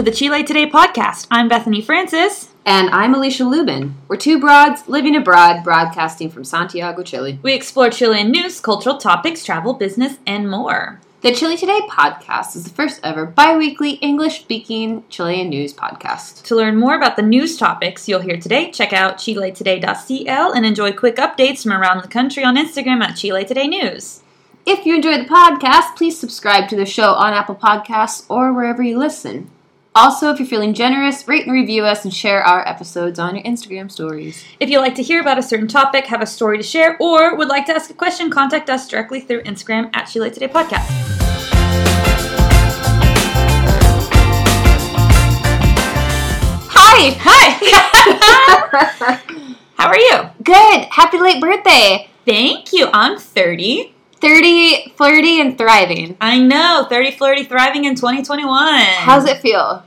to the Chile Today podcast. I'm Bethany Francis. And I'm Alicia Lubin. We're two broads living abroad, broadcasting from Santiago, Chile. We explore Chilean news, cultural topics, travel, business, and more. The Chile Today podcast is the first ever bi weekly English speaking Chilean news podcast. To learn more about the news topics you'll hear today, check out chiletoday.cl and enjoy quick updates from around the country on Instagram at Chile Today News. If you enjoy the podcast, please subscribe to the show on Apple Podcasts or wherever you listen. Also, if you're feeling generous, rate and review us and share our episodes on your Instagram stories. If you'd like to hear about a certain topic, have a story to share, or would like to ask a question, contact us directly through Instagram at Chile Today Podcast. Hi! Hi! How are you? Good! Happy late birthday! Thank you. I'm 30. 30, flirty, and thriving. I know. 30, flirty, thriving in 2021. How's it feel?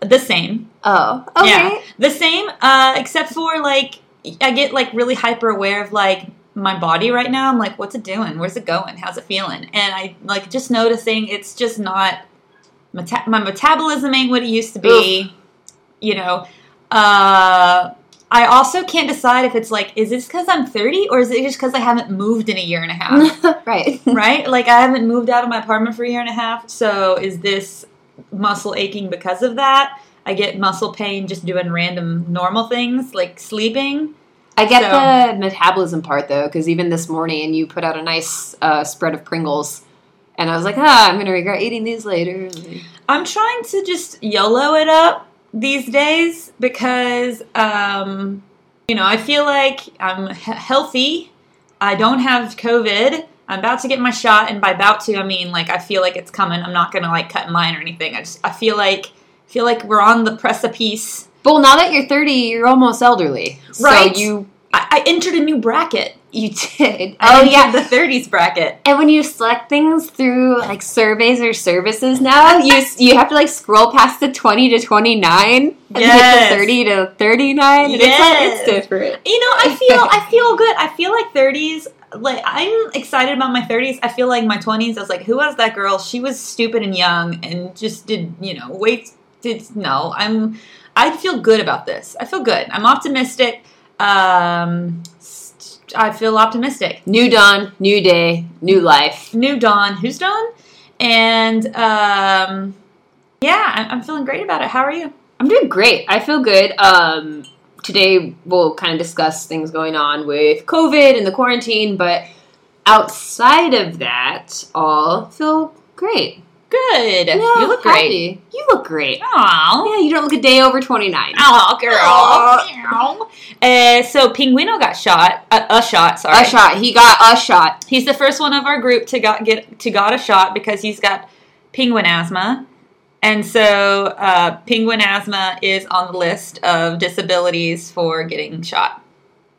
The same. Oh, okay. Yeah. The same, uh, except for like, I get like really hyper aware of like my body right now. I'm like, what's it doing? Where's it going? How's it feeling? And I like just noticing it's just not, meta- my metabolism ain't what it used to be. You know, uh, I also can't decide if it's like, is this because I'm 30 or is it just because I haven't moved in a year and a half? right. right? Like I haven't moved out of my apartment for a year and a half. So is this muscle aching because of that? I get muscle pain just doing random normal things like sleeping. I get So- the metabolism part though, because even this morning you put out a nice uh, spread of Pringles, and I was like, ah, I'm gonna regret eating these later. I'm trying to just YOLO it up these days because, um, you know, I feel like I'm he- healthy. I don't have COVID. I'm about to get my shot, and by about to, I mean like I feel like it's coming. I'm not gonna like cut in line or anything. I just I feel like feel like we're on the precipice. Well, now that you're 30, you're almost elderly, Right. So you I, I entered a new bracket. You did. I oh yeah. the 30s bracket. And when you select things through like surveys or services now, you you have to like scroll past the 20 to 29 and Yes. hit the 30 to 39. And it's, like, it's different. You know, I feel I feel good. I feel like 30s. Like I'm excited about my 30s. I feel like my 20s. I was like, who was that girl? She was stupid and young and just did you know wait. Did no. I'm. I feel good about this. I feel good. I'm optimistic. Um, I feel optimistic. New dawn, new day, new life. New dawn. Who's dawn? And um, yeah, I'm, feeling great about it. How are you? I'm doing great. I feel good. Um, today we'll kind of discuss things going on with COVID and the quarantine, but outside of that, all feel great. Good. Yeah, you look great. happy. You look great. Aww. Yeah, you don't look a day over 29. Oh, girl. Uh, so Pinguino got shot. Uh, a shot. Sorry. A shot. He got a shot. He's the first one of our group to got get to got a shot because he's got penguin asthma, and so uh, penguin asthma is on the list of disabilities for getting shot.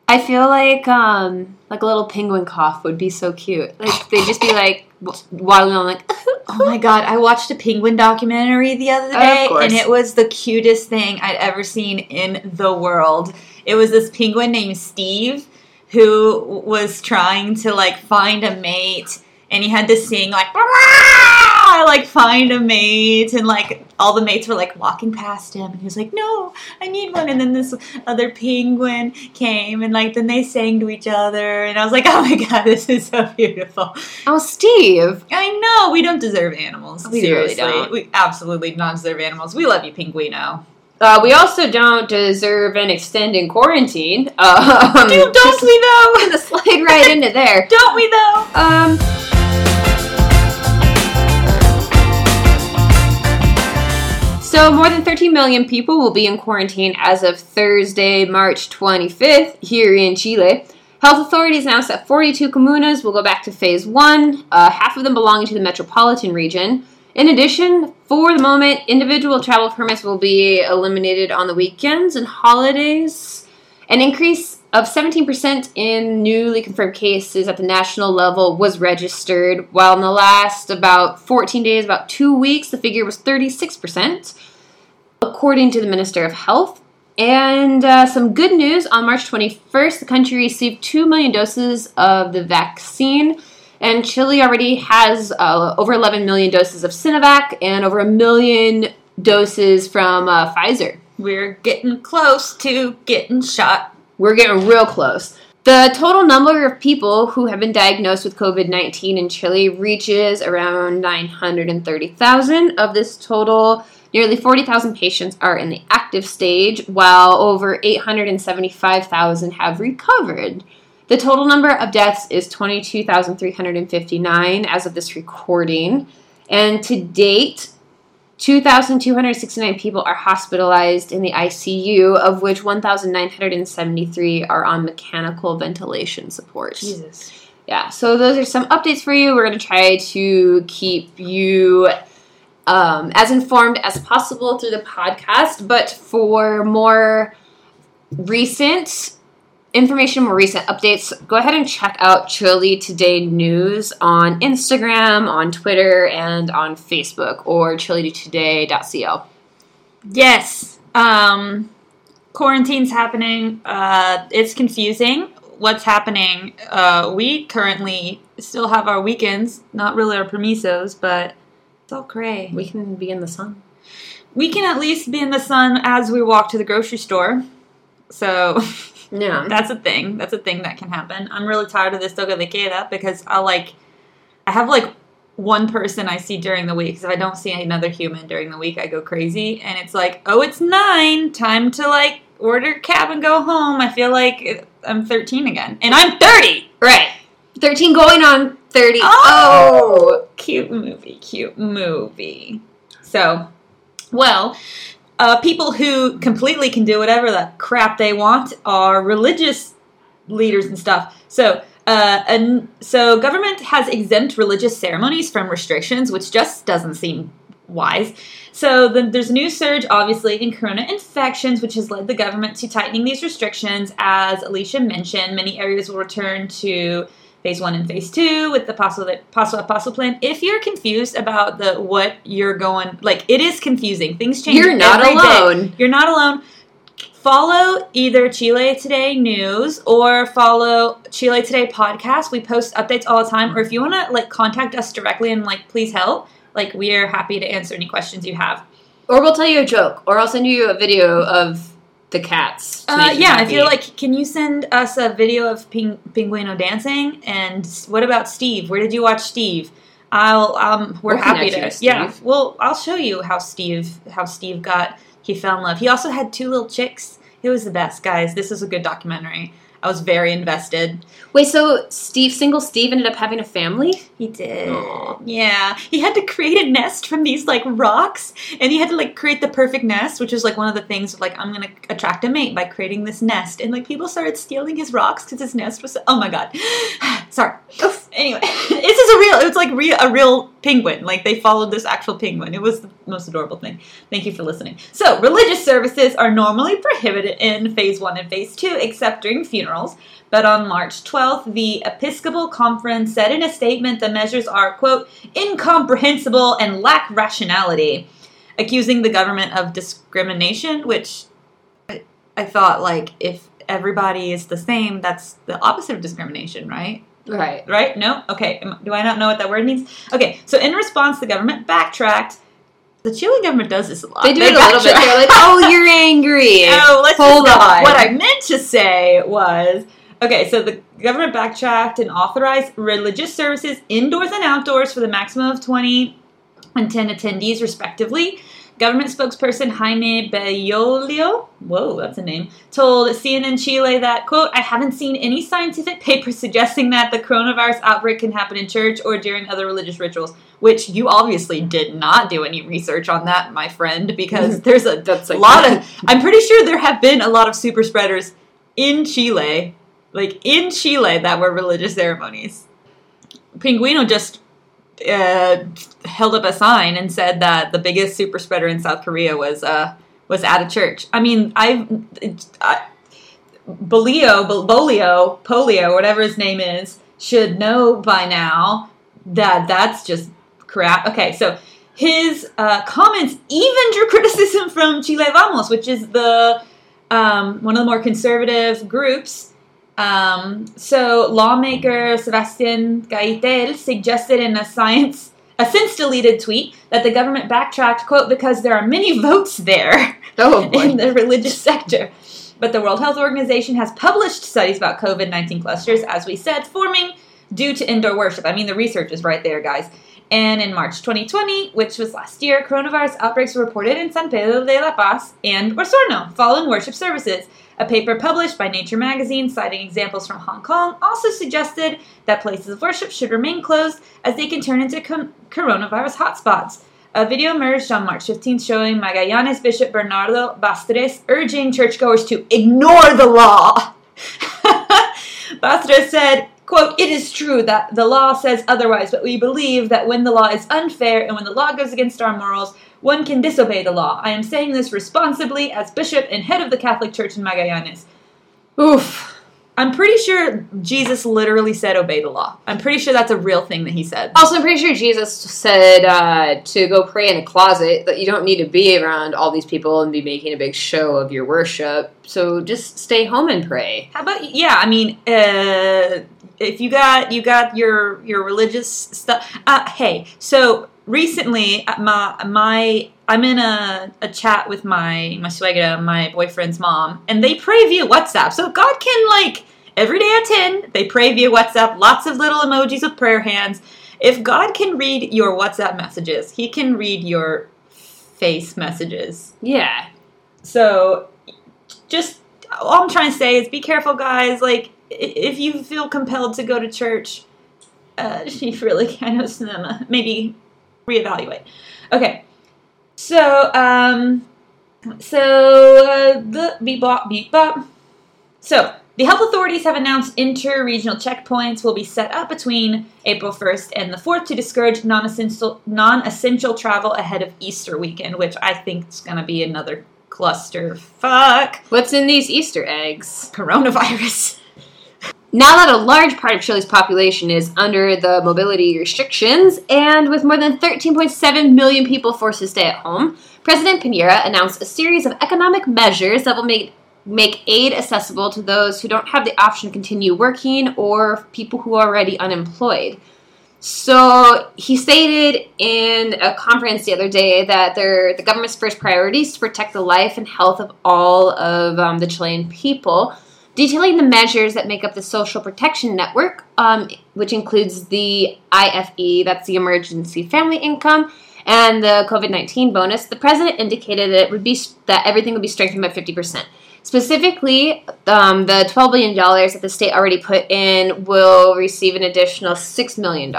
I feel like um like a little penguin cough would be so cute. Like they'd just be like waddling on like Oh my god! I watched a penguin documentary the other day, and it was the cutest thing I'd ever seen in the world. It was this penguin named Steve who was trying to like find a mate, and he had to sing like Like find a mate, and like all the mates were like walking past him, and he was like, "No, I need one." And then this other penguin came, and like then they sang to each other, and I was like, "Oh my god, this is so beautiful." Oh Steve. I know we don't deserve animals. We really don't. we absolutely do not deserve animals. We love you, Pinguino. Uh, we also don't deserve an extended quarantine. Um, Do, don't we though? gonna slide right into there. Don't we though? Um, so, more than 13 million people will be in quarantine as of Thursday, March 25th, here in Chile. Health authorities announced that 42 comunas will go back to phase one, uh, half of them belonging to the metropolitan region. In addition, for the moment, individual travel permits will be eliminated on the weekends and holidays. An increase of 17% in newly confirmed cases at the national level was registered, while in the last about 14 days, about two weeks, the figure was 36%, according to the Minister of Health. And uh, some good news on March 21st, the country received 2 million doses of the vaccine. And Chile already has uh, over 11 million doses of Sinovac and over a million doses from uh, Pfizer. We're getting close to getting shot. We're getting real close. The total number of people who have been diagnosed with COVID 19 in Chile reaches around 930,000. Of this total, nearly 40,000 patients are in the active stage, while over 875,000 have recovered. The total number of deaths is 22,359 as of this recording. And to date, 2,269 people are hospitalized in the ICU, of which 1,973 are on mechanical ventilation support. Jesus. Yeah, so those are some updates for you. We're going to try to keep you um, as informed as possible through the podcast, but for more recent information, more recent updates, go ahead and check out Chile Today News on Instagram, on Twitter, and on Facebook, or chiletoday.co. Yes. Um, quarantine's happening. Uh, it's confusing. What's happening? Uh, we currently still have our weekends, not really our permisos, but it's all gray. We can be in the sun. We can at least be in the sun as we walk to the grocery store. So Yeah. that's a thing. That's a thing that can happen. I'm really tired of this toque de queda because I like, I have like one person I see during the week. Because if I don't see another human during the week, I go crazy. And it's like, oh, it's nine. Time to like order a cab and go home. I feel like I'm 13 again. And I'm 30! Right. 13 going on 30. Oh, cute movie, cute movie. So, well, uh, people who completely can do whatever the crap they want are religious leaders and stuff. So, uh, and so government has exempt religious ceremonies from restrictions, which just doesn't seem wise. So then there's a new surge, obviously, in corona infections, which has led the government to tightening these restrictions. As Alicia mentioned, many areas will return to phase one and phase two with the paso paso a paso plan. If you're confused about the what you're going, like it is confusing. Things change. You're not every day. alone. You're not alone. Follow either Chile Today News or follow Chile Today podcast. We post updates all the time. Or if you want to like contact us directly and like please help, like we are happy to answer any questions you have. Or we'll tell you a joke, or I'll send you a video of the cats. Uh, yeah, if happy. you're like, can you send us a video of Ping- Pinguino dancing? And what about Steve? Where did you watch Steve? I'll um, we're We'll happy to to yeah. Well, I'll show you how Steve how Steve got he fell in love. He also had two little chicks. It was the best, guys. This is a good documentary. I was very invested. Wait, so Steve, single Steve, ended up having a family? He did. Aw. Yeah. He had to create a nest from these like rocks and he had to like create the perfect nest, which was like one of the things of like I'm going to attract a mate by creating this nest. And like people started stealing his rocks cuz his nest was oh my god. Sorry. Oof. Anyway, this is a real it was like re- a real penguin. Like they followed this actual penguin. It was the most adorable thing. Thank you for listening. So, religious services are normally prohibited in phase 1 and phase 2 except during funerals. But on March 12th, the Episcopal Conference said in a statement the measures are, quote, incomprehensible and lack rationality, accusing the government of discrimination, which I thought, like, if everybody is the same, that's the opposite of discrimination, right? Right. Right? No? Okay. Do I not know what that word means? Okay, so in response, the government backtracked. The Chilean government does this a lot. They do it a little bit. They're like, oh, you're angry. Oh, let's Hold on. What I meant to say was okay. So the government backtracked and authorized religious services indoors and outdoors for the maximum of twenty and ten attendees, respectively. Government spokesperson Jaime Bellolio, whoa, that's a name, told CNN Chile that, quote, I haven't seen any scientific papers suggesting that the coronavirus outbreak can happen in church or during other religious rituals, which you obviously did not do any research on that, my friend, because there's a like lot of, I'm pretty sure there have been a lot of super spreaders in Chile, like in Chile, that were religious ceremonies. Pinguino just uh, held up a sign and said that the biggest super spreader in South Korea was uh, was at a church. I mean, I've I, Bolio, Bolio, Polio, whatever his name is, should know by now that that's just crap. Okay, so his uh, comments even drew criticism from Chile Vamos, which is the um, one of the more conservative groups. Um, so lawmaker Sebastian Keitel suggested in a science a since deleted tweet that the government backtracked, quote, because there are many votes there Oh in the religious sector. But the World Health Organization has published studies about COVID 19 clusters, as we said, forming due to indoor worship. I mean, the research is right there, guys. And in March 2020, which was last year, coronavirus outbreaks were reported in San Pedro de la Paz and Osorno following worship services. A paper published by Nature magazine citing examples from Hong Kong also suggested that places of worship should remain closed as they can turn into com- coronavirus hotspots. A video emerged on March 15th showing Magallanes Bishop Bernardo Bastres urging churchgoers to ignore the law. Bastres said, quote, It is true that the law says otherwise, but we believe that when the law is unfair and when the law goes against our morals, one can disobey the law. I am saying this responsibly as bishop and head of the Catholic Church in Magallanes. Oof. I'm pretty sure Jesus literally said obey the law. I'm pretty sure that's a real thing that he said. Also, I'm pretty sure Jesus said uh, to go pray in a closet, that you don't need to be around all these people and be making a big show of your worship. So just stay home and pray. How about yeah? I mean, uh, if you got you got your your religious stuff. Uh, hey, so recently my my I'm in a, a chat with my my suegra, my boyfriend's mom, and they pray via WhatsApp. So God can like every day at ten, they pray via WhatsApp. Lots of little emojis with prayer hands. If God can read your WhatsApp messages, He can read your face messages. Yeah. So, just all I'm trying to say is be careful, guys. Like, if you feel compelled to go to church, uh, you really kind of cinema. Maybe reevaluate. Okay, so um, so uh, the beep bop beep bop. So the health authorities have announced inter-regional checkpoints will be set up between April 1st and the 4th to discourage non-essential non-essential travel ahead of Easter weekend, which I think is going to be another cluster. Fuck What's in these Easter eggs? coronavirus. Now that a large part of Chile's population is under the mobility restrictions, and with more than 13.7 million people forced to stay at home, President Piñera announced a series of economic measures that will make make aid accessible to those who don't have the option to continue working or people who are already unemployed. So he stated in a conference the other day that the government's first priority is to protect the life and health of all of um, the Chilean people, detailing the measures that make up the social protection network, um, which includes the IFE, that's the emergency family income, and the COVID nineteen bonus. The president indicated that it would be that everything would be strengthened by fifty percent. Specifically, um, the $12 billion that the state already put in will receive an additional $6 million.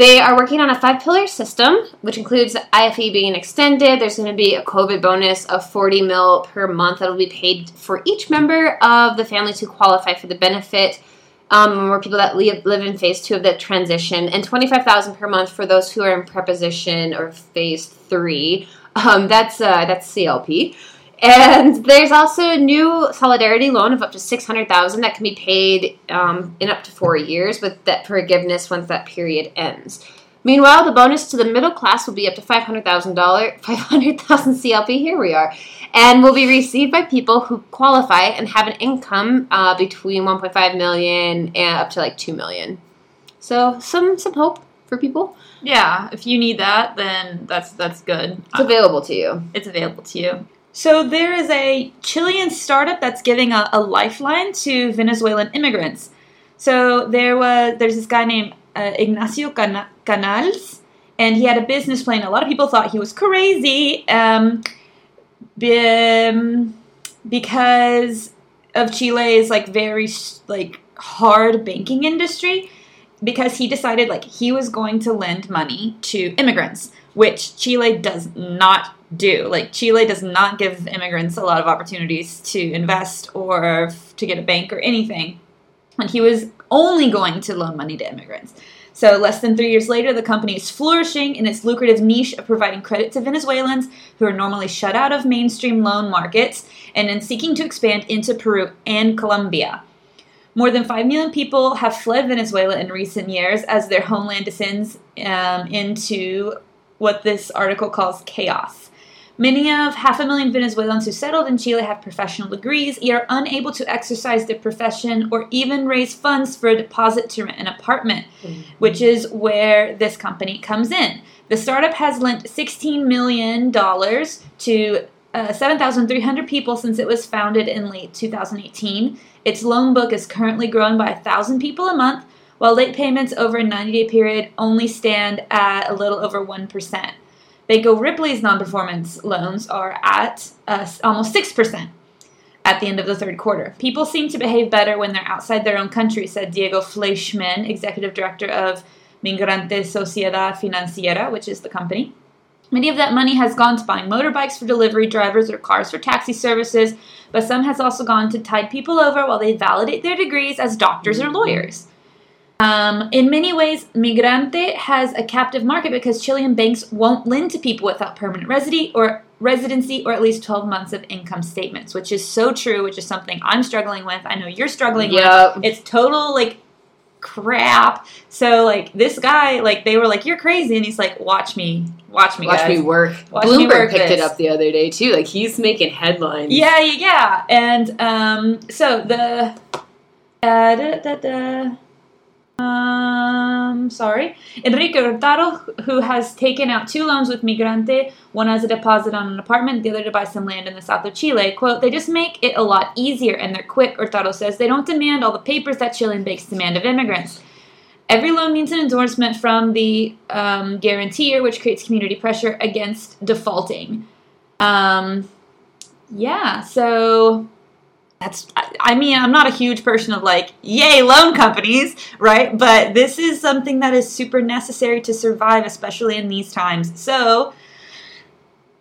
They are working on a five pillar system, which includes IFE being extended. There's going to be a COVID bonus of 40 mil per month that will be paid for each member of the families who qualify for the benefit. Um, more people that live, live in phase two of the transition, and 25,000 per month for those who are in preposition or phase three. Um, that's uh, that's CLP. And there's also a new solidarity loan of up to six hundred thousand that can be paid um, in up to four years with debt forgiveness once that period ends. Meanwhile, the bonus to the middle class will be up to five hundred thousand dollar five hundred thousand CLP. Here we are, and will be received by people who qualify and have an income uh, between one point five million and up to like two million. So some some hope for people. Yeah, if you need that, then that's that's good. It's available to you. it's available to you. So there is a Chilean startup that's giving a, a lifeline to Venezuelan immigrants. So there was there's this guy named uh, Ignacio Cana- Canals, and he had a business plan. A lot of people thought he was crazy um, um, because of Chile's like very like hard banking industry. Because he decided like he was going to lend money to immigrants, which Chile does not do. Like Chile does not give immigrants a lot of opportunities to invest or f- to get a bank or anything. And he was only going to loan money to immigrants. So less than three years later, the company is flourishing in its lucrative niche of providing credit to Venezuelans who are normally shut out of mainstream loan markets and in seeking to expand into Peru and Colombia. More than 5 million people have fled Venezuela in recent years as their homeland descends um, into what this article calls chaos. Many of half a million Venezuelans who settled in Chile have professional degrees, yet are unable to exercise their profession or even raise funds for a deposit to rent an apartment, which is where this company comes in. The startup has lent $16 million to uh, 7,300 people since it was founded in late 2018. Its loan book is currently growing by 1,000 people a month, while late payments over a 90 day period only stand at a little over 1%. Banco Ripley's non performance loans are at uh, almost 6% at the end of the third quarter. People seem to behave better when they're outside their own country, said Diego Fleischman, executive director of Migrante Sociedad Financiera, which is the company. Many of that money has gone to buying motorbikes for delivery drivers or cars for taxi services, but some has also gone to tide people over while they validate their degrees as doctors or lawyers. Um, in many ways, Migrante has a captive market because Chilean banks won't lend to people without permanent residency or residency or at least 12 months of income statements, which is so true, which is something I'm struggling with. I know you're struggling Yep. with. It's total like crap. So like this guy, like they were like, You're crazy and he's like, Watch me. Watch me. Watch guys. me work. Watch me Bloomberg work picked this. it up the other day too. Like he's making headlines. Yeah, yeah, yeah. And um, so the uh, da, da, da, um, sorry, Enrique Hurtado, who has taken out two loans with Migrante, one as a deposit on an apartment, the other to buy some land in the south of Chile. "Quote: They just make it a lot easier, and they're quick." Hurtado says they don't demand all the papers that Chilean banks demand of immigrants. Every loan needs an endorsement from the um, guarantor, which creates community pressure against defaulting. Um, yeah, so that's, I- mean, I'm not a huge person of like, yay, loan companies, right? But this is something that is super necessary to survive, especially in these times. So,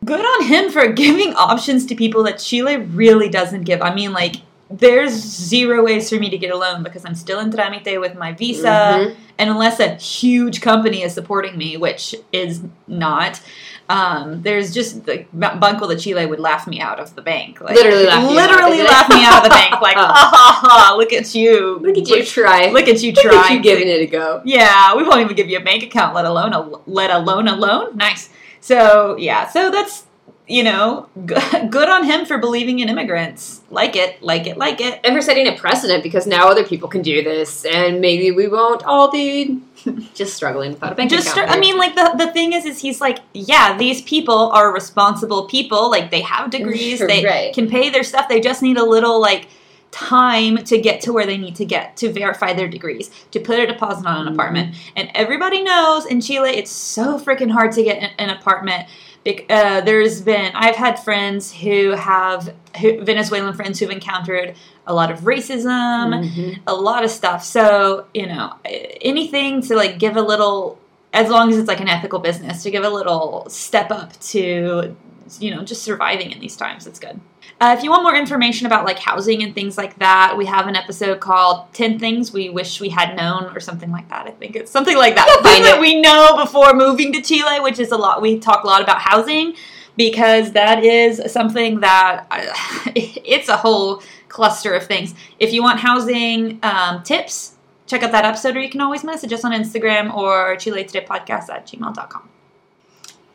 good on him for giving options to people that Chile really doesn't give. I mean, like, there's zero ways for me to get a loan because I'm still in tramite with my visa. Mhm. And unless a huge company is supporting me, which is not, um, there's just the Banco de Chile would laugh me out of the bank. Like, Literally laugh out, literally it? laugh me out of the bank. Like, ha ha ha! Look at you! Look at you try. Look at you Look at trying. you giving it a go. Yeah, we won't even give you a bank account, let alone a let alone a loan. Nice. So yeah, so that's you know good on him for believing in immigrants. Like it, like it, like it. And for setting a precedent because now other people can do this, and maybe we won't all be just struggling without a bank Just, account. I mean, like the the thing is, is he's like, yeah, these people are responsible people. Like they have degrees, they Right. can pay their stuff. They just need a little like time to get to where they need to get to verify their degrees, to put a deposit on an Mhm. apartment. And everybody knows in Chile, it's so freaking hard to get an, an apartment. Uh, there's been, I've had friends who have who, Venezuelan friends who've encountered a lot of racism, Mhm. a lot of stuff. So, you know, anything to like give a little, as long as it's like an ethical business, to give a little step up to, you know, just surviving in these times. It's good. Uh, if you want more information about like housing and things like that, we have an episode called 10 Things We Wish We Had Known or something like that. I think it's something like that. Find Things that we know before moving to Chile, which is a lot. We talk a lot about housing because that is something that uh, it's a whole cluster of things. If you want housing um, tips, check out that episode, or you can always message us on Instagram or Chile Today Podcast at gmail.com.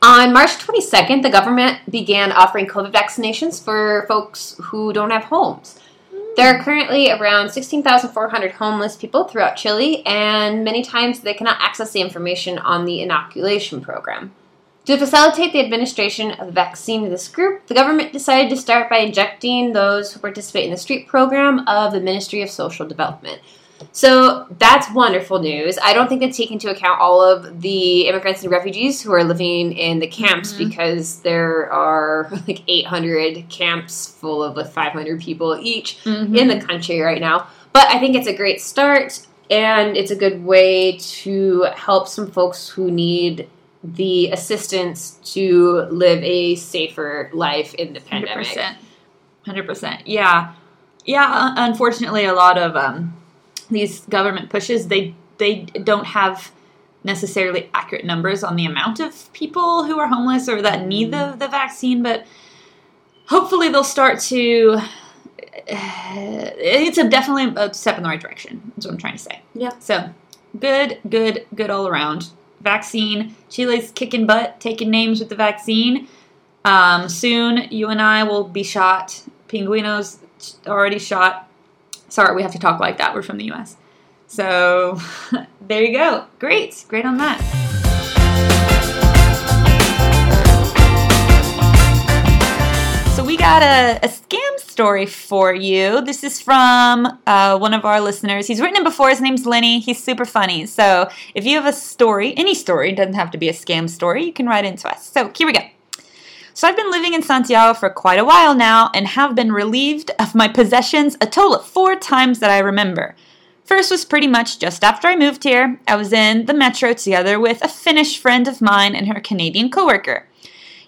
On March 22nd, the government began offering COVID vaccinations for folks who don't have homes. There are currently around 16,400 homeless people throughout Chile, and many times they cannot access the information on the inoculation program. To facilitate the administration of the vaccine to this group, the government decided to start by injecting those who participate in the street program of the Ministry of Social Development. So that's wonderful news. I don't think they take into account all of the immigrants and refugees who are living in the camps Mhm. because there are like 800 camps full of like 500 people each in the country right now. But I think it's a great start and it's a good way to help some folks who need the assistance to live a safer life in the pandemic. percent, hundred percent. Yeah, yeah. Unfortunately, a lot of um, these government pushes they they don't have necessarily accurate numbers on the amount of people who are homeless or that need the the vaccine, but hopefully they'll start to. it's a definitely a step in the right direction. That's what I'm trying to say. Yeah. So good, good, good all around. Vaccine. Chile's kicking butt, taking names with the vaccine. Um, soon, you and I will be shot. Pinguino's already shot. Sorry, we have to talk like that. We're from the US. So, there you go. Great. Great on that. So, we got a, a scam story for you. This is from uh, one of our listeners. He's written it before. His name's Lenny. He's super funny. So, if you have a story, any story, doesn't have to be a scam story, you can write into us. So, here we go. So I've been living in Santiago for quite a while now and have been relieved of my possessions a total of four times that I remember. First was pretty much just after I moved here. I was in the metro together with a Finnish friend of mine and her Canadian coworker.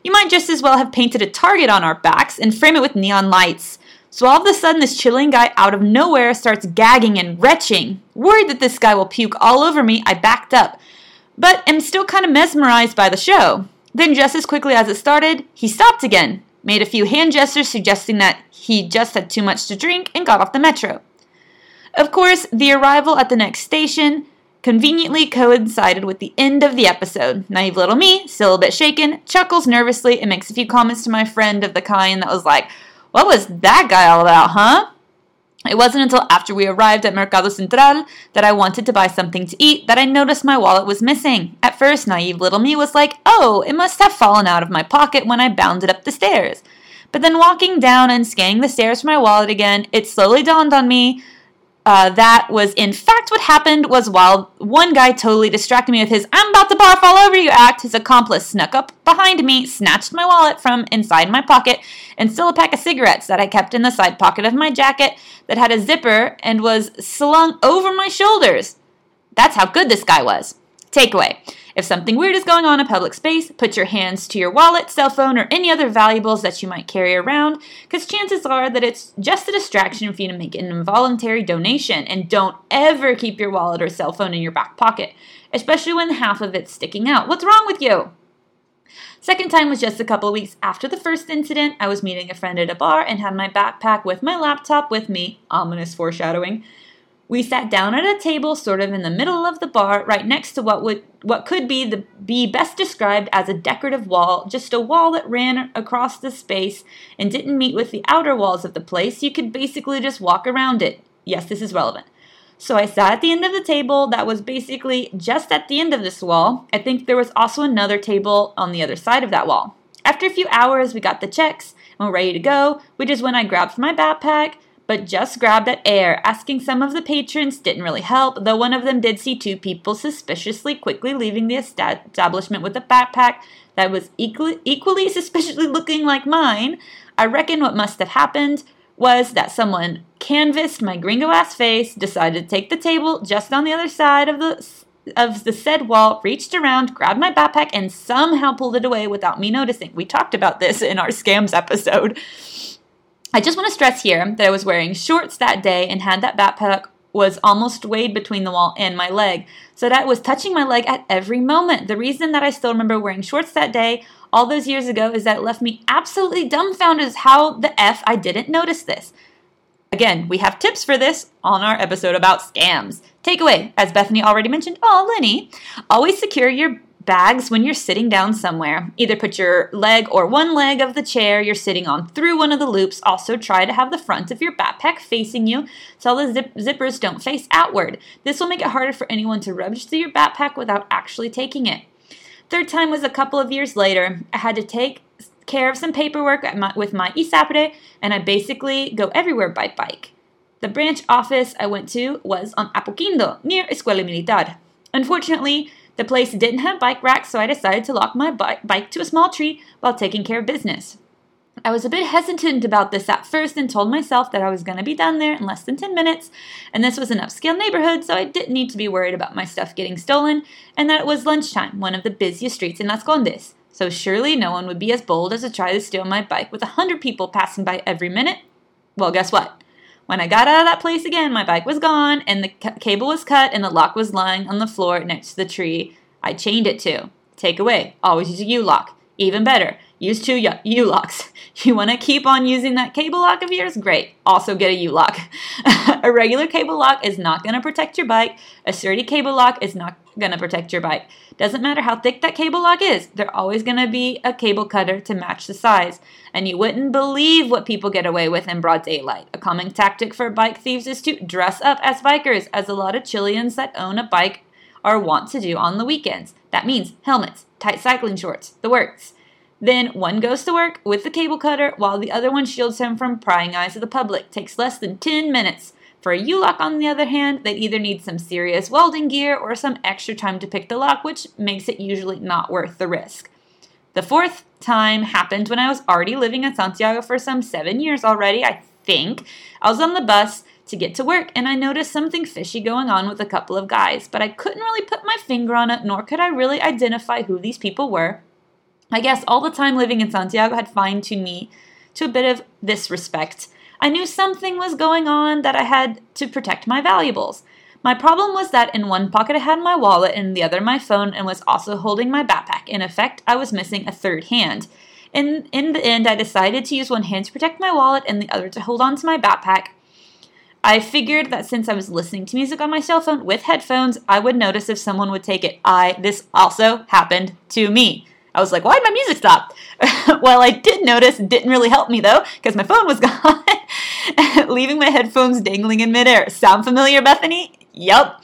You might just as well have painted a target on our backs and frame it with neon lights. So all of a sudden, this chilling guy out of nowhere starts gagging and retching. Worried that this guy will puke all over me, I backed up, but am still kind of mesmerized by the show. Then, just as quickly as it started, he stopped again, made a few hand gestures suggesting that he just had too much to drink, and got off the metro. Of course, the arrival at the next station conveniently coincided with the end of the episode. Naive little me, still a bit shaken, chuckles nervously and makes a few comments to my friend of the kind that was like, What was that guy all about, huh? It wasn't until after we arrived at Mercado Central that I wanted to buy something to eat that I noticed my wallet was missing. At first, naive little me was like, oh, it must have fallen out of my pocket when I bounded up the stairs. But then walking down and scanning the stairs for my wallet again, it slowly dawned on me uh, that was in fact what happened was while one guy totally distracted me with his I'm about to barf all over you act, his accomplice snuck up behind me, snatched my wallet from inside my pocket, and stole a pack of cigarettes that I kept in the side pocket of my jacket that had a zipper and was slung over my shoulders. That's how good this guy was. Takeaway. If something weird is going on in public space, put your hands to your wallet, cell phone, or any other valuables that you might carry around, because chances are that it's just a distraction for you to make an involuntary donation. And don't ever keep your wallet or cell phone in your back pocket, especially when half of it's sticking out. What's wrong with you? Second time was just a couple weeks after the first incident. I was meeting a friend at a bar and had my backpack with my laptop with me, ominous foreshadowing. We sat down at a table sort of in the middle of the bar, right next to what would what could be the be best described as a decorative wall, just a wall that ran across the space and didn't meet with the outer walls of the place. You could basically just walk around it. Yes, this is relevant. So I sat at the end of the table that was basically just at the end of this wall. I think there was also another table on the other side of that wall. After a few hours, we got the checks and we're ready to go, which is when I grabbed my backpack, but just grabbed at air. Asking some of the patrons didn't really help, though one of them did see two people suspiciously quickly leaving the establishment with a backpack that was equally, equally suspiciously looking like mine. I reckon what must have happened was that someone canvassed my gringo ass face, decided to take the table just on the other side of the of the said wall, reached around, grabbed my backpack, and somehow pulled it away without me noticing. We talked about this in our scams episode. I just want to stress here that I was wearing shorts that day and had that backpack was almost weighed between the wall and my leg. So that was touching my leg at every moment. The reason that I still remember wearing shorts that day all those years ago is that it left me absolutely dumbfounded as how the F I didn't notice this. Again, we have tips for this on our episode about scams. Takeaway, as Bethany already mentioned, oh, Lenny, always secure your bags when you're sitting down somewhere. Either put your leg or one leg of the chair you're sitting on through one of the loops. Also, try to have the front of your backpack facing you so the zip- zippers don't face outward. This will make it harder for anyone to rummage through your backpack without actually taking it. Third time was a couple of years later. I had to take care of some paperwork my, with my ISAPRE, and I basically go everywhere by bike. The branch office I went to was on Apoquindo, near Escuela Militar. Unfortunately, the place didn't have bike racks, so I decided to lock my bike to a small tree while taking care of business. I was a bit hesitant about this at first and told myself that I was going to be done there in less than 10 minutes, and this was an upscale neighborhood, so I didn't need to be worried about my stuff getting stolen, and that it was lunchtime, one of the busiest streets in Las Condes. So surely no one would be as bold as to try to steal my bike with a hundred people passing by every minute. Well, guess what? When I got out of that place again, my bike was gone, and the c- cable was cut, and the lock was lying on the floor next to the tree I chained it to. Take away. Always use a U lock. Even better, use two U-locks. You want to keep on using that cable lock of yours? Great. Also get a U-lock. a regular cable lock is not going to protect your bike. A sturdy cable lock is not going to protect your bike. Doesn't matter how thick that cable lock is, there's always going to be a cable cutter to match the size. And you wouldn't believe what people get away with in broad daylight. A common tactic for bike thieves is to dress up as bikers, as a lot of Chileans that own a bike are wont to do on the weekends. That means helmets, tight cycling shorts, the works. Then one goes to work with the cable cutter while the other one shields him from prying eyes of the public. Takes less than 10 minutes. For a U-lock, on the other hand, they either need some serious welding gear or some extra time to pick the lock, which makes it usually not worth the risk. The fourth time happened when I was already living in Santiago for some seven years already, I think. I was on the bus to get to work and I noticed something fishy going on with a couple of guys, but I couldn't really put my finger on it, nor could I really identify who these people were. I guess all the time living in Santiago had fine tuned me to a bit of this respect. I knew something was going on that I had to protect my valuables. My problem was that in one pocket I had my wallet and in the other my phone and was also holding my backpack. In effect, I was missing a third hand. In, in the end, I decided to use one hand to protect my wallet and the other to hold on to my backpack. I figured that since I was listening to music on my cell phone with headphones, I would notice if someone would take it. I this also happened to me. I was like, why did my music stop? well, I did notice, it didn't really help me though, because my phone was gone, leaving my headphones dangling in midair. Sound familiar, Bethany? Yep.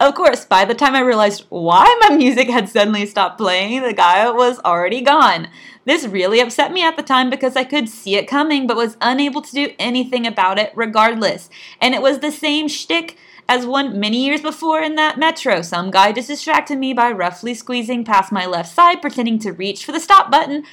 Of course, by the time I realized why my music had suddenly stopped playing, the guy was already gone. This really upset me at the time because I could see it coming but was unable to do anything about it regardless. And it was the same shtick as one many years before in that metro. Some guy just distracted me by roughly squeezing past my left side, pretending to reach for the stop button,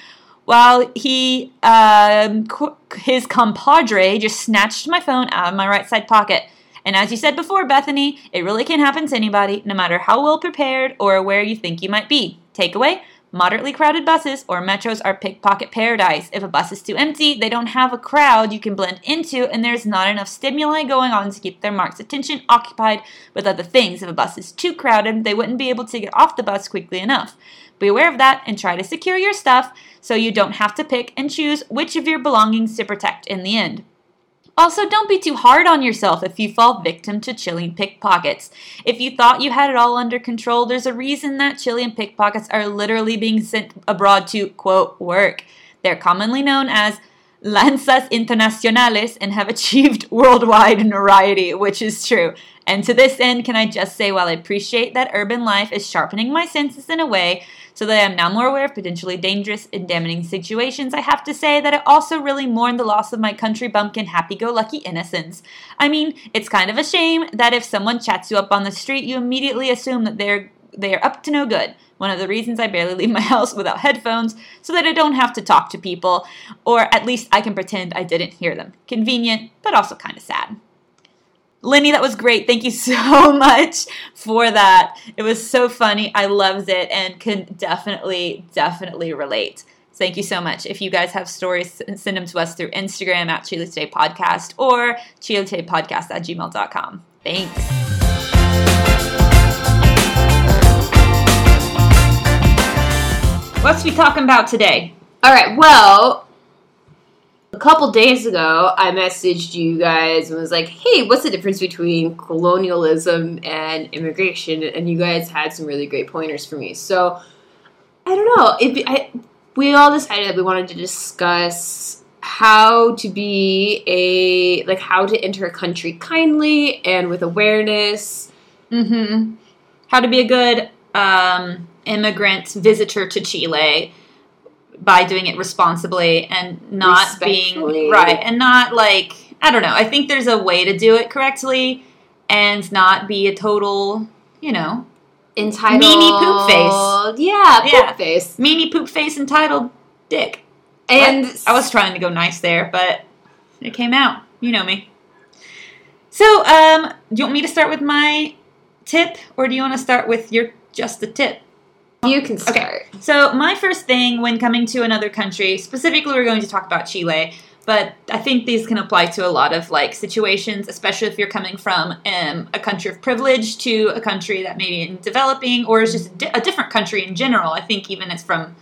while he, um, his compadre, just snatched my phone out of my right side pocket. And as you said before, Bethany, it really can happen to anybody, no matter how well prepared or where you think you might be. Takeaway Moderately crowded buses or metros are pickpocket paradise. If a bus is too empty, they don't have a crowd you can blend into, and there's not enough stimuli going on to keep their mark's attention occupied with other things. If a bus is too crowded, they wouldn't be able to get off the bus quickly enough. Be aware of that and try to secure your stuff so you don't have to pick and choose which of your belongings to protect in the end. Also, don't be too hard on yourself if you fall victim to Chilean pickpockets. If you thought you had it all under control, there's a reason that Chilean pickpockets are literally being sent abroad to, quote, work. They're commonly known as lanzas internacionales and have achieved worldwide notoriety, which is true. And to this end, can I just say, while I appreciate that urban life is sharpening my senses in a way so that I am now more aware of potentially dangerous and damaging situations, I have to say that I also really mourn the loss of my country bumpkin happy go lucky innocence. I mean, it's kind of a shame that if someone chats you up on the street, you immediately assume that they're they are up to no good. One of the reasons I barely leave my house without headphones so that I don't have to talk to people, or at least I can pretend I didn't hear them. Convenient, but also kind of sad. Lenny, that was great. Thank you so much for that. It was so funny. I loved it and can definitely, definitely relate. Thank you so much. If you guys have stories, send them to us through Instagram at Chile Today Podcast or Chile Today Podcast at gmail.com. Thanks. What's we talking about today? All right. Well, a couple days ago, I messaged you guys and was like, "Hey, what's the difference between colonialism and immigration?" And you guys had some really great pointers for me. So I don't know. It, I, we all decided that we wanted to discuss how to be a like how to enter a country kindly and with awareness. Mm-hmm. How to be a good um, immigrant visitor to Chile by doing it responsibly and not being right and not like I don't know. I think there's a way to do it correctly and not be a total, you know, entitled meanie poop face. Yeah, poop yeah. face. Meanie poop face entitled dick. And what? I was trying to go nice there, but it came out. You know me. So, um, do you want me to start with my tip, or do you want to start with your just the tip? You can start. Okay. So my first thing when coming to another country, specifically we're going to talk about Chile, but I think these can apply to a lot of like situations, especially if you're coming from um, a country of privilege to a country that maybe in developing or is just a different country in general. I think even it's from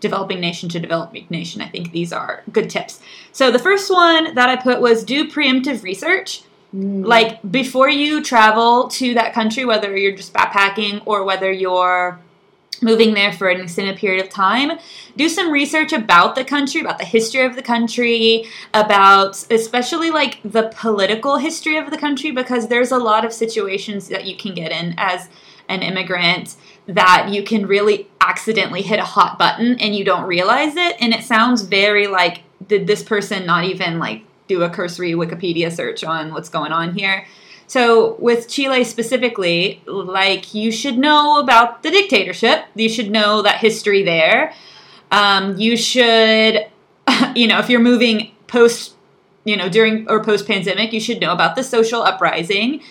developing nation to developing nation. I think these are good tips. So the first one that I put was do preemptive research. Like before you travel to that country, whether you're just backpacking or whether you're moving there for an extended period of time, do some research about the country, about the history of the country, about especially like the political history of the country, because there's a lot of situations that you can get in as an immigrant that you can really accidentally hit a hot button and you don't realize it. And it sounds very like, did this person not even like do a cursory Wikipedia search on what's going on here? So, with Chile specifically, like you should know about the dictatorship. You should know that history there. Um, you should, you know, if you're moving post, you know, during or post pandemic, you should know about the social uprising.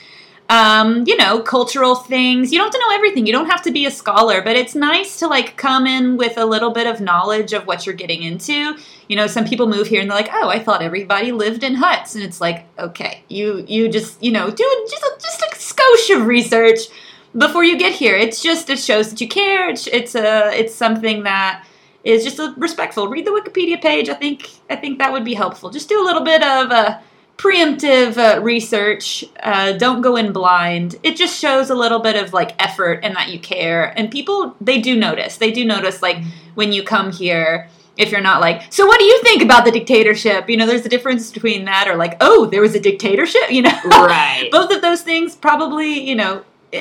Um, you know, cultural things. You don't have to know everything. You don't have to be a scholar, but it's nice to like come in with a little bit of knowledge of what you're getting into. You know, some people move here and they're like, "Oh, I thought everybody lived in huts," and it's like, okay, you you just you know do just a, just a skosh of research before you get here. It's just it shows that you care. It's it's a it's something that is just a respectful. Read the Wikipedia page. I think I think that would be helpful. Just do a little bit of uh, preemptive uh, research. Uh, don't go in blind. It just shows a little bit of like effort and that you care. And people they do notice. They do notice like when you come here. If you're not like, so what do you think about the dictatorship? You know, there's a difference between that or like, oh, there was a dictatorship. You know, Right. Both of those things probably, you know, uh,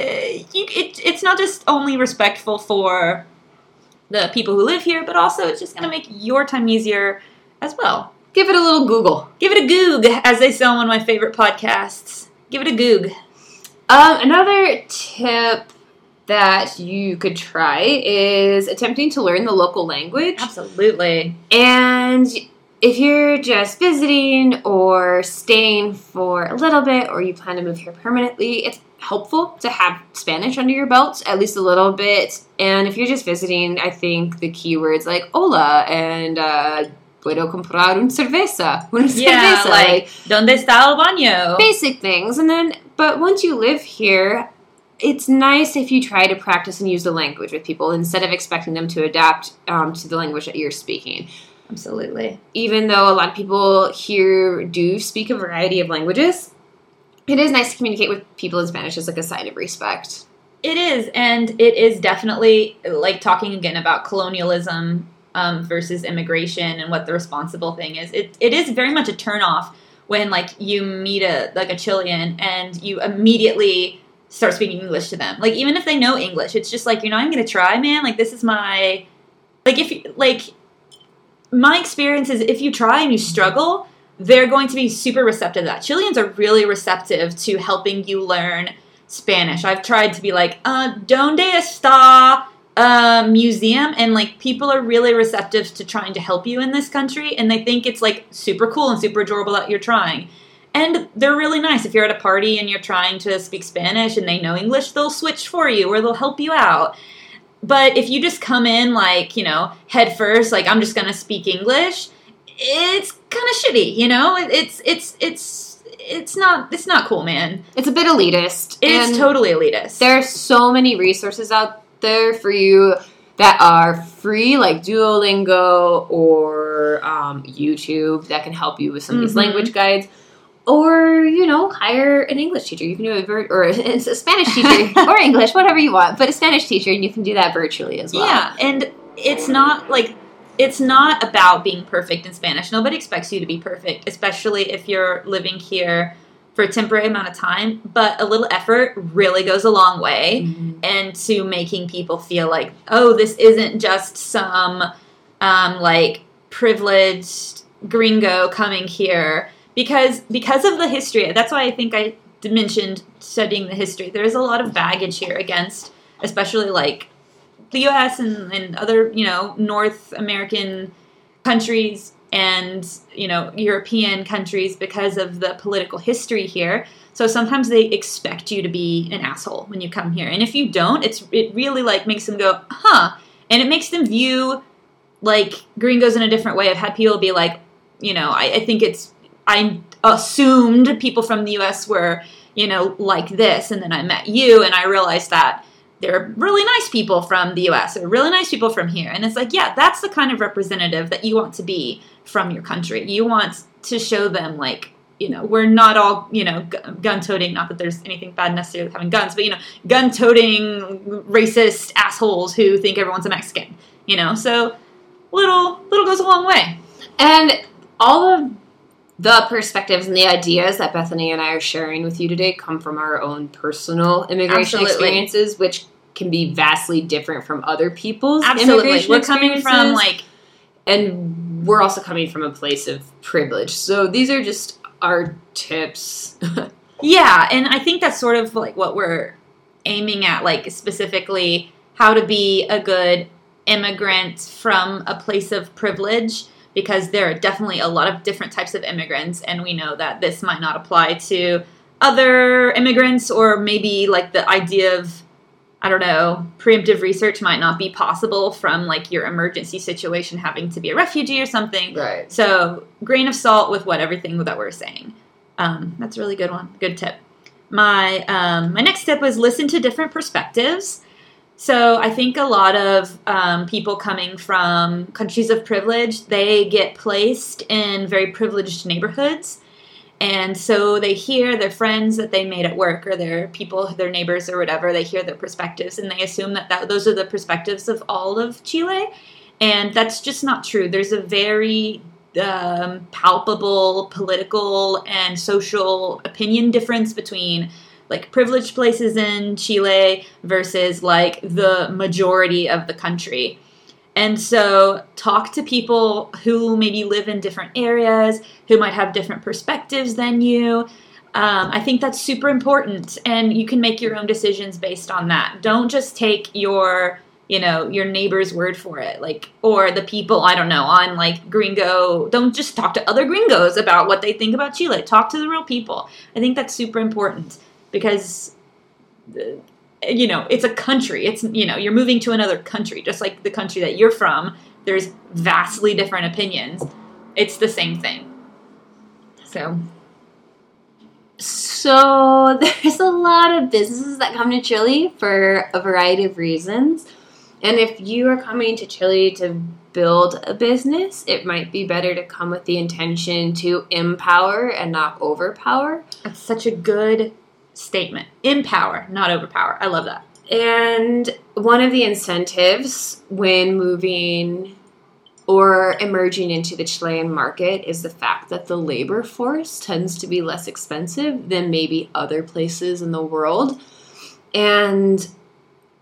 you, it, it's not just only respectful for the people who live here, but also it's just going to make your time easier as well. Give it a little Google. Give it a goog, as they say on one of my favorite podcasts. Give it a goog. Um, another tip that you could try is attempting to learn the local language. Absolutely. And if you're just visiting or staying for a little bit or you plan to move here permanently, it's helpful to have Spanish under your belt, at least a little bit. And if you're just visiting, I think the keywords like hola and uh, puedo comprar un cerveza. Una Yeah, cerveza, like, ¿Dónde está el baño? basic things. And then, but once you live here, it's nice if you try to practice and use the language with people instead of expecting them to adapt um, to the language that you're speaking Absolutely. even though a lot of people here do speak a variety of languages, it is nice to communicate with people in Spanish as like a sign of respect. It is, and it is definitely like talking again about colonialism um, versus immigration and what the responsible thing is. It it is very much a turnoff when like you meet a like a Chilean and you immediately start speaking English to them. Like even if they know English, it's just like you're not even gonna try, man. Like this is my like if you like my experience is if you try and you struggle, they're going to be super receptive to that. Chileans are really receptive to helping you learn Spanish. I've tried to be like, uh, ¿Dónde está a museum? And like people are really receptive to trying to help you in this country, and they think it's like super cool and super adorable that you're trying. And they're really nice. If you're at a party and you're trying to speak Spanish and they know English, they'll switch for you or they'll help you out. But if you just come in like, you know, head first, like I'm just gonna speak English, it's kind of shitty, you know? It's it's it's it's not it's not cool, man. It's a bit elitist. It is totally elitist. There are so many resources out there for you that are free, like Duolingo or um, YouTube, that can help you with some of these Mhm. language guides. Or you know, hire an English teacher. You can do it, vir- or it's a Spanish teacher, or English, whatever you want. But a Spanish teacher, and you can do that virtually as well. Yeah, and it's not like it's not about being perfect in Spanish. Nobody expects you to be perfect, especially if you're living here for a temporary amount of time. But a little effort really goes a long way Mhm. and to making people feel like, oh, this isn't just some um, like privileged gringo coming here because because of the history. That's why I think I mentioned studying the history. There's a lot of baggage here against, especially like the U.S. and, and other you know North American countries and you know European countries because of the political history here. So sometimes they expect you to be an asshole when you come here, and if you don't, it's it really like makes them go, huh, and it makes them view like gringos in a different way. I've had people be like, you know, I, I think it's I assumed people from the U.S. were you know like this, and then I met you, and I realized that there are really nice people from the US or really nice people from here. And it's like, yeah, that's the kind of representative that you want to be from your country. You want to show them, like, you know, we're not all, you know, gun toting, not that there's anything bad necessarily with having guns, but, you know, gun toting racist assholes who think everyone's a Mexican, you know? So little, little goes a long way. And all of the perspectives and the ideas that Bethany and I are sharing with you today come from our own personal immigration Absolutely. experiences, which can be vastly different from other people's Absolutely. We're coming from, like, and we're also coming from a place of privilege. So these are just our tips. Yeah, and I think that's sort of like what we're aiming at, like specifically how to be a good immigrant from a place of privilege, because there are definitely a lot of different types of immigrants, and we know that this might not apply to other immigrants, or maybe like the idea of I don't know, preemptive research might not be possible from like your emergency situation having to be a refugee or something. right. So, grain of salt with what everything that we're saying. Um, that's a really good one. Good tip. My um, my next tip was listen to different perspectives. So I think a lot of um, people coming from countries of privilege they get placed in very privileged neighborhoods, and so they hear their friends that they made at work or their people, their neighbors or whatever. They hear their perspectives and they assume that, that those are the perspectives of all of Chile, and that's just not true. There's a very um, palpable political and social opinion difference between like privileged places in Chile versus like the majority of the country. And so, talk to people who maybe live in different areas, who might have different perspectives than you. Um, I think that's super important, and you can make your own decisions based on that. Don't just take your you know your neighbor's word for it like or the people i don't know on like gringo don't just talk to other gringos about what they think about chile talk to the real people i think that's super important because uh, you know it's a country. It's you know you're moving to another country. Just like the country that you're from there's vastly different opinions. It's the same thing. So. So there's a lot of businesses that come to Chile for a variety of reasons. And if you are coming to Chile to build a business, it might be better to come with the intention to empower and not overpower. that's such a good statement empower not overpower i love that And one of the incentives when moving or emerging into the Chilean market is the fact that the labor force tends to be less expensive than maybe other places in the world. And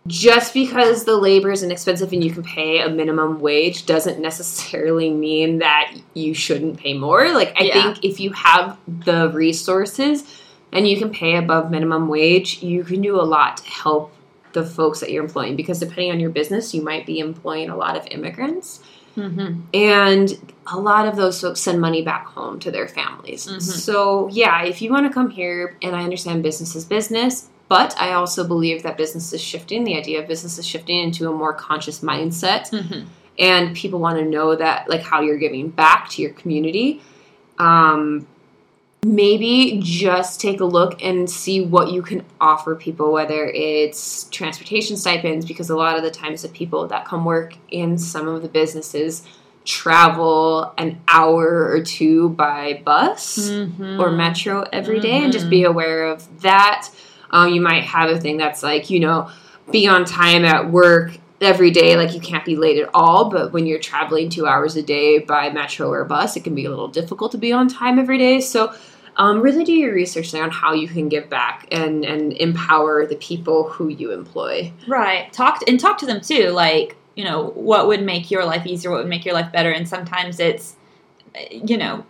just because the labor is inexpensive and you can pay a minimum wage doesn't necessarily mean that you shouldn't pay more. Like, I Yeah. think if you have the resources and you can pay above minimum wage, you can do a lot to help the folks that you're employing because depending on your business, you might be employing a lot of immigrants. mm-hmm. And a lot of those folks send money back home to their families. Mhm. So, yeah, if you want to come here, and I understand business is business, but I also believe that business is shifting. The idea of business is shifting into a more conscious mindset Mm-hmm. and people want to know that like how you're giving back to your community um, maybe just take a look and see what you can offer people whether it's transportation stipends because a lot of the times the people that come work in some of the businesses travel an hour or two by bus Mm-hmm. or metro every day, and just be aware of that. Um, you might have a thing that's like, you know, be on time at work every day, like you can't be late at all. But when you're traveling two hours a day by metro or bus, it can be a little difficult to be on time every day. So, um, really do your research there on how you can give back and, and empower the people who you employ. Right. Talk and talk to them too. Like, you know, what would make your life easier? What would make your life better? And sometimes it's, you know,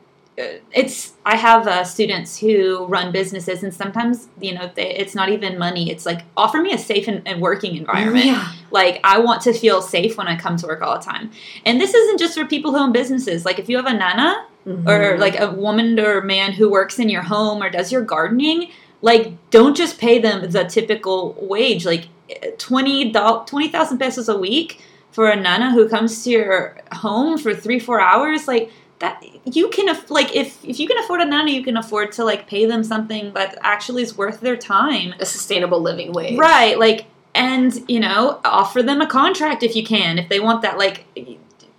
it's. I have uh, students who run businesses, and sometimes you know they, it's not even money. It's like offer me a safe and, and working environment. Yeah. Like I want to feel safe when I come to work all the time. And this isn't just for people who own businesses. Like if you have a nana or Mhm. like a woman or man who works in your home or does your gardening, like don't just pay them the typical wage, like twenty twenty thousand pesos a week for a nana who comes to your home for three four hours, like that you can like if if you can afford a nanny you can afford to like pay them something that actually is worth their time. a sustainable living wage. Right, like and you know offer them a contract if you can if they want that like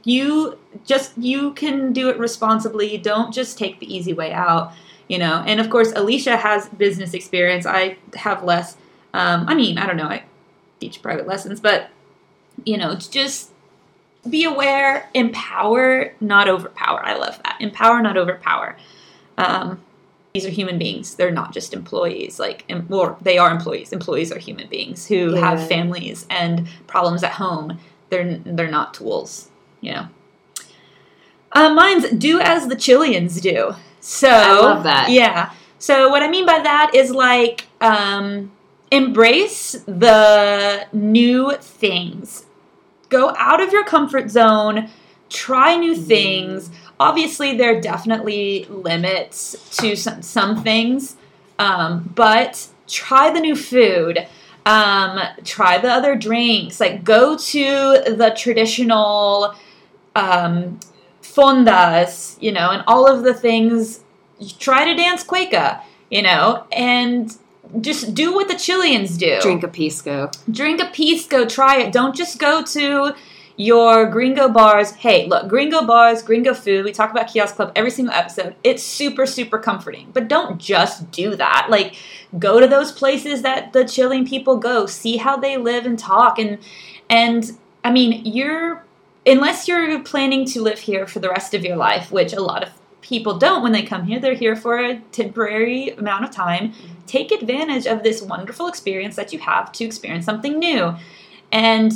you just you can do it responsibly don't just take the easy way out you know and of course alicia has business experience i have less um, i mean i don't know i teach private lessons but you know it's just be aware empower not overpower. I love that. Empower not overpower. Um, these are human beings. They're not just employees. Like em- or they are employees. Employees are human beings who Yeah. have families and problems at home. They're they're not tools you know. Uh, mine's do as the chileans do. So I love that. yeah. So what i mean by that is like um, embrace the new things go out of your comfort zone try new things. Obviously there are definitely limits to some, some things um, but try the new food um, try the other drinks like go to the traditional um, fondas you know and all of the things. Try to dance cueca you know and just do what the chileans do. Drink a pisco. drink a pisco try it. Don't just go to your gringo bars. Hey look gringo bars gringo food. We talk about kiosk club every single episode. It's super super comforting. But don't just do that. Like go to those places that the chilean people go. See how they live and talk. And and i mean you're unless you're planning to live here for the rest of your life which a lot of people don't when they come here they're here for a temporary amount of time. Take advantage of this wonderful experience that you have to experience something new. And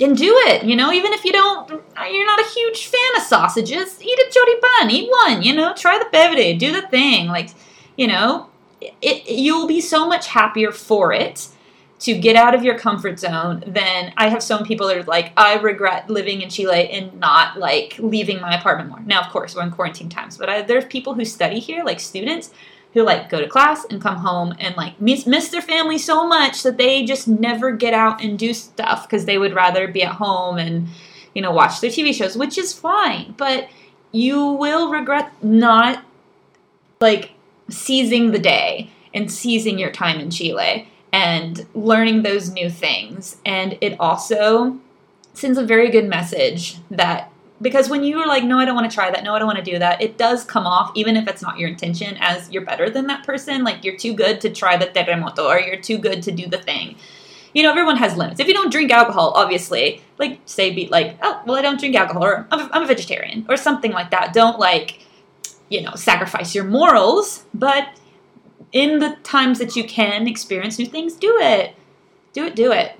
and do it you know even if you don't you're not a huge fan of sausages. Eat a choripán eat one you know try the bevere do the thing. Like you know it, you'll be so much happier for it to get out of your comfort zone then I have some people that are like, I regret living in Chile and not like leaving my apartment more. Now, of course, we're in quarantine times, but I, there's people who study here, like students, who like go to class and come home and like miss, miss their family so much that they just never get out and do stuff because they would rather be at home and you know watch their TV shows, which is fine. But you will regret not like seizing the day and seizing your time in Chile and learning those new things. And it also sends a very good message that because when you are like, no, I don't want to try that, no, I don't want to do that, it does come off, even if it's not your intention, as you're better than that person. Like you're too good to try the terremoto or you're too good to do the thing. You know, everyone has limits. If you don't drink alcohol, obviously, like say, be like, oh, well, I don't drink alcohol, or I'm a, I'm a vegetarian, or something like that. Don't like, you know, sacrifice your morals, but in the times that you can experience new things, do it. Do it, do it.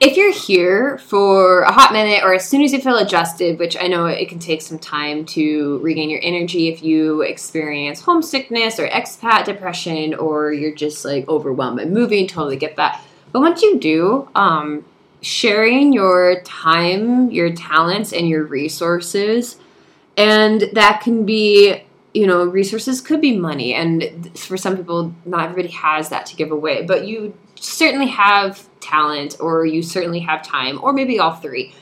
If you're here for a hot minute or as soon as you feel adjusted, which I know it can take some time to regain your energy if you experience homesickness or expat depression or you're just like overwhelmed by moving, totally get that. But once you do, um, sharing your time, your talents, and your resources, and that can be you know resources could be money and for some people not everybody has that to give away but you certainly have talent or you certainly have time or maybe all three.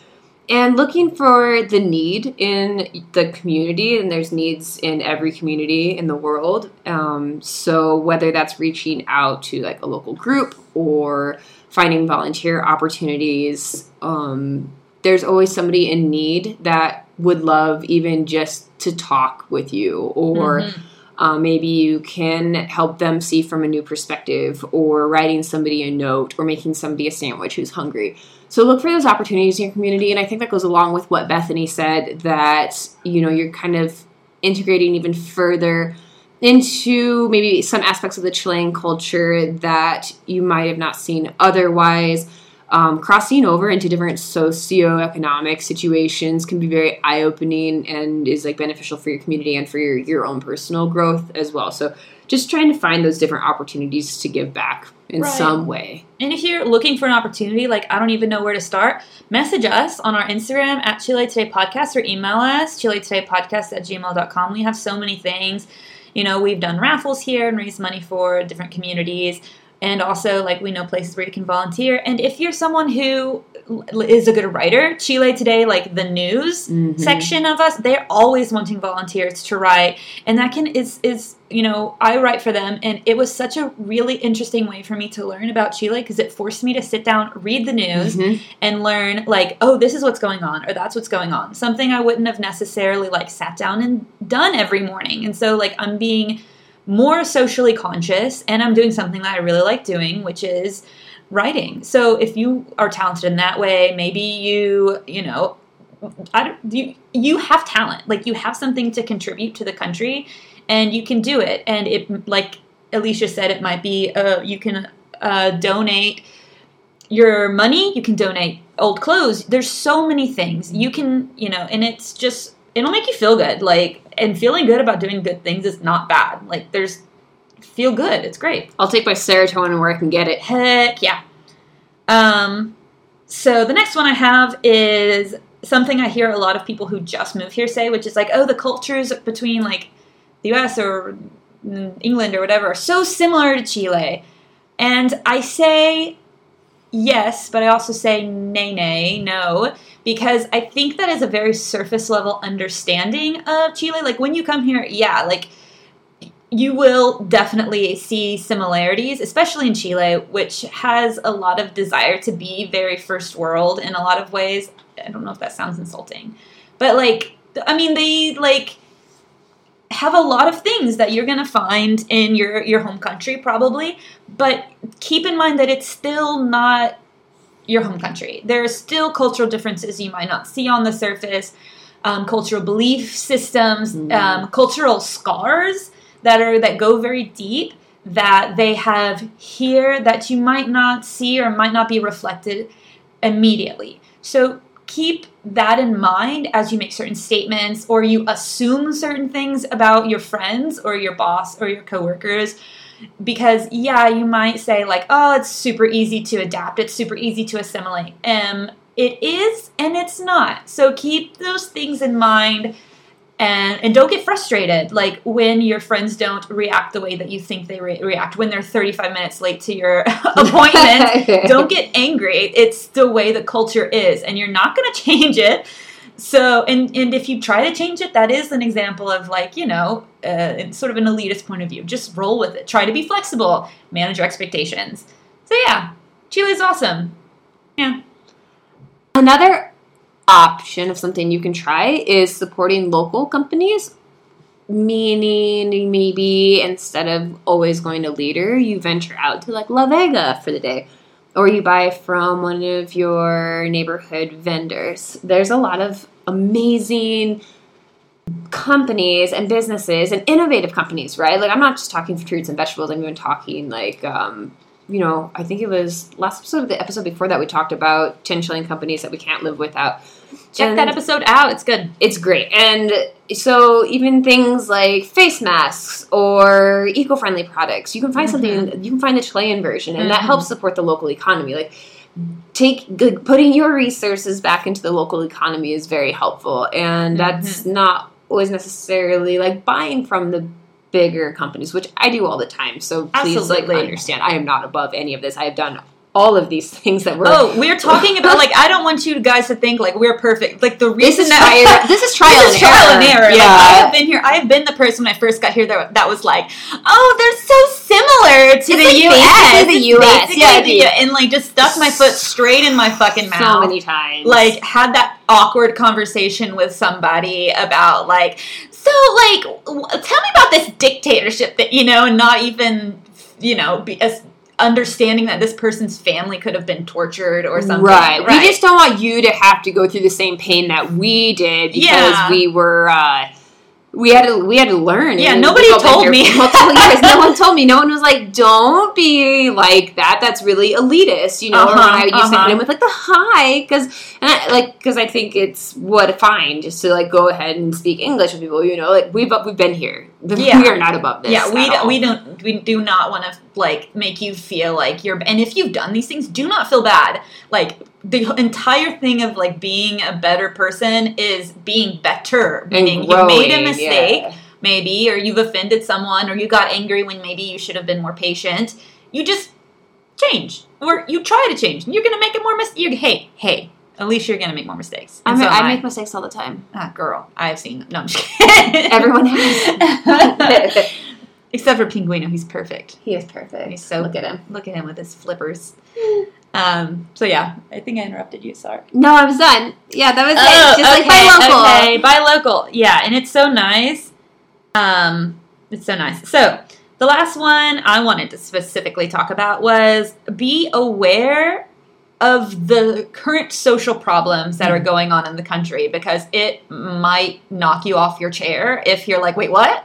And looking for the need in the community and there's needs in every community in the world um, so whether that's reaching out to like a local group or finding volunteer opportunities um, there's always somebody in need that would love even just to talk with you or Mhm. uh, maybe you can help them see from a new perspective or writing somebody a note or making somebody a sandwich who's hungry so look for those opportunities in your community and i think that goes along with what bethany said that you know you're kind of integrating even further into maybe some aspects of the chilean culture that you might have not seen otherwise um, crossing over into different socioeconomic situations can be very eye-opening and is like beneficial for your community and for your, your own personal growth as well so just trying to find those different opportunities to give back in Right. some way And if you're looking for an opportunity, like I don't even know where to start, message us on our Instagram at Chile Today Podcast or email us, Chile Today Podcast at gmail.com. We have so many things. You know, we've done raffles here and raised money for different communities. And also, like, we know places where you can volunteer. And if you're someone who is a good writer. Chile Today, like the news Mhm. section of us, they're always wanting volunteers to write, and that can is is you know I write for them, and it was such a really interesting way for me to learn about Chile because it forced me to sit down, read the news, Mhm. and learn like oh this is what's going on or that's what's going on something i wouldn't have necessarily like sat down and done every morning and so like i'm being more socially conscious and i'm doing something that i really like doing which is writing. So if you are talented in that way maybe you you know I don't, you you have talent. Like you have something to contribute to the country and you can do it. And it like alicia said it might be uh, you can uh, donate your money you can donate old clothes. There's so many things. You can you know and it's just it'll make you feel good like and feeling good about doing good things is not bad. Like there's feel good it's great. I'll take my serotonin where I can get it. heck yeah. Um so the next one i have is something i hear a lot of people who just move here say which is like oh the cultures between like the us or england or whatever are so similar to chile. And i say yes, but I also say nay, nay, no, because I think that is a very surface level understanding of Chile. Like when you come here, yeah, like you will definitely see similarities, especially in Chile, which has a lot of desire to be very first world in a lot of ways. I don't know if that sounds insulting, but like, I mean, they like have a lot of things that you're going to find in your your home country probably but keep in mind that it's still not your home country there are still cultural differences you might not see on the surface um, cultural belief systems Mm. um, cultural scars that are that go very deep that they have here that you might not see or might not be reflected immediately so keep that in mind as you make certain statements or you assume certain things about your friends or your boss or your coworkers because yeah you might say like oh it's super easy to adapt it's super easy to assimilate um it is and it's not so keep those things in mind and and don't get frustrated like when your friends don't react the way that you think they re- react when they're 35 minutes late to your appointment don't get angry. It's the way the culture is, and you're not going to change it. So, and and if you try to change it, that is an example of like you know, uh, sort of an elitist point of view. Just roll with it. Try to be flexible. Manage your expectations. So yeah, Chile's awesome. Yeah. Another option of something you can try is supporting local companies. Meaning, maybe instead of always going to Lider, you venture out to like La Vega for the day, or you buy from one of your neighborhood vendors. There's a lot of amazing companies and businesses and innovative companies, right? Like I'm not just talking fruits and vegetables. I'm even talking like, um, you know, I think it was last episode, of the episode before that we talked about ten Chilean companies that we can't live without. Check And that episode out. It's good. It's great, and so even things like face masks or eco-friendly products, you can find something. You can find the Chilean version, and that Mhm. helps support the local economy. Like take like, putting your resources back into the local economy is very helpful, and that's mm-hmm. not always necessarily like buying from the bigger companies, which I do all the time. So please Absolutely. like understand, I am not above any of this. I have done all of these things that were. Oh, we're talking about like I don't want you guys to think like we're perfect. Like the this reason is that trial. This is trial, this is and, trial error. and error. Yeah. Like, I have been here. I have been the person when I first got here that, that was like, "Oh, they're so similar to the like U.S. the US. Yeah, the and like just stuck my foot straight in my fucking mouth. so many times. like had that awkward conversation with somebody about like, so like, w- tell me about this dictatorship that you know, and not even you know, be as understanding that this person's family could have been tortured or something. Right. We just don't want you to have to go through the same pain that we did because Yeah. we were uh we had to we had to learn. Yeah, nobody we've all been told me. years. No one told me. No one was like, "Don't be like that. That's really elitist." You know. Uh-huh, I used uh-huh. hit him with like the hi, because and I, like because I think it's what fine just to like go ahead and speak English with people. You know, like we've we've been here. Yeah. We are not above this. yeah we all. we don't we do not want to like make you feel like you're and if you've done these things do not feel bad like the entire thing of like being a better person is being better And meaning you made a mistake yeah. maybe or you've offended someone or you got angry when maybe you should have been more patient you just change, or you try to change. You're gonna make it more mis- you Hey, hey, at least you're gonna make more mistakes. I, mean, so am I make mistakes all the time. Ah, girl, I've seen them. No, I'm just kidding. Everyone has. Except for Pinguino, he's perfect. he is perfect. He's so Look at him. Look at him with his flippers. Um. So yeah, I think I interrupted you. Sorry. No, I was done. Yeah, that was Oh, it. Just like buy local. Okay, buy local. Yeah, and it's so nice. Um, it's so nice. So the last one I wanted to specifically talk about was be aware of the current social problems that are going on in the country because it might knock you off your chair if you're like, wait, what?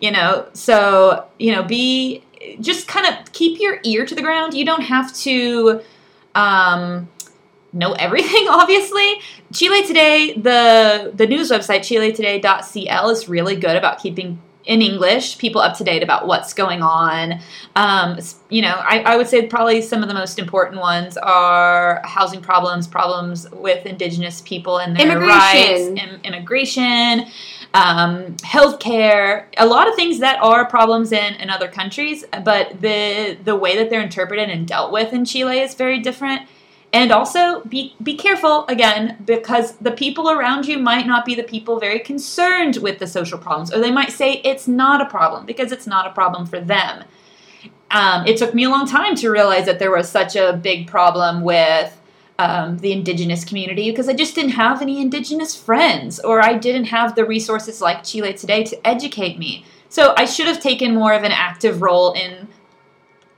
You know, so you know, be just kind of keep your ear to the ground. You don't have to um, know everything, obviously. Chile Today, the the news website ChileToday.cl is really good about keeping in English people up to date about what's going on. Um, you know, I, I would say probably some of the most important ones are housing problems, problems with Indigenous people and their Immigration. rights, im- immigration, um, healthcare, a lot of things that are problems in, in other countries, but the the way that they're interpreted and dealt with in Chile is very different. And also be be careful again because the people around you might not be the people very concerned with the social problems, or they might say it's not a problem because it's not a problem for them. Um, it took me a long time to realize that there was such a big problem with um, the indigenous community because I just didn't have any indigenous friends, or I didn't have the resources like Chile Today to educate me. So I should have taken more of an active role in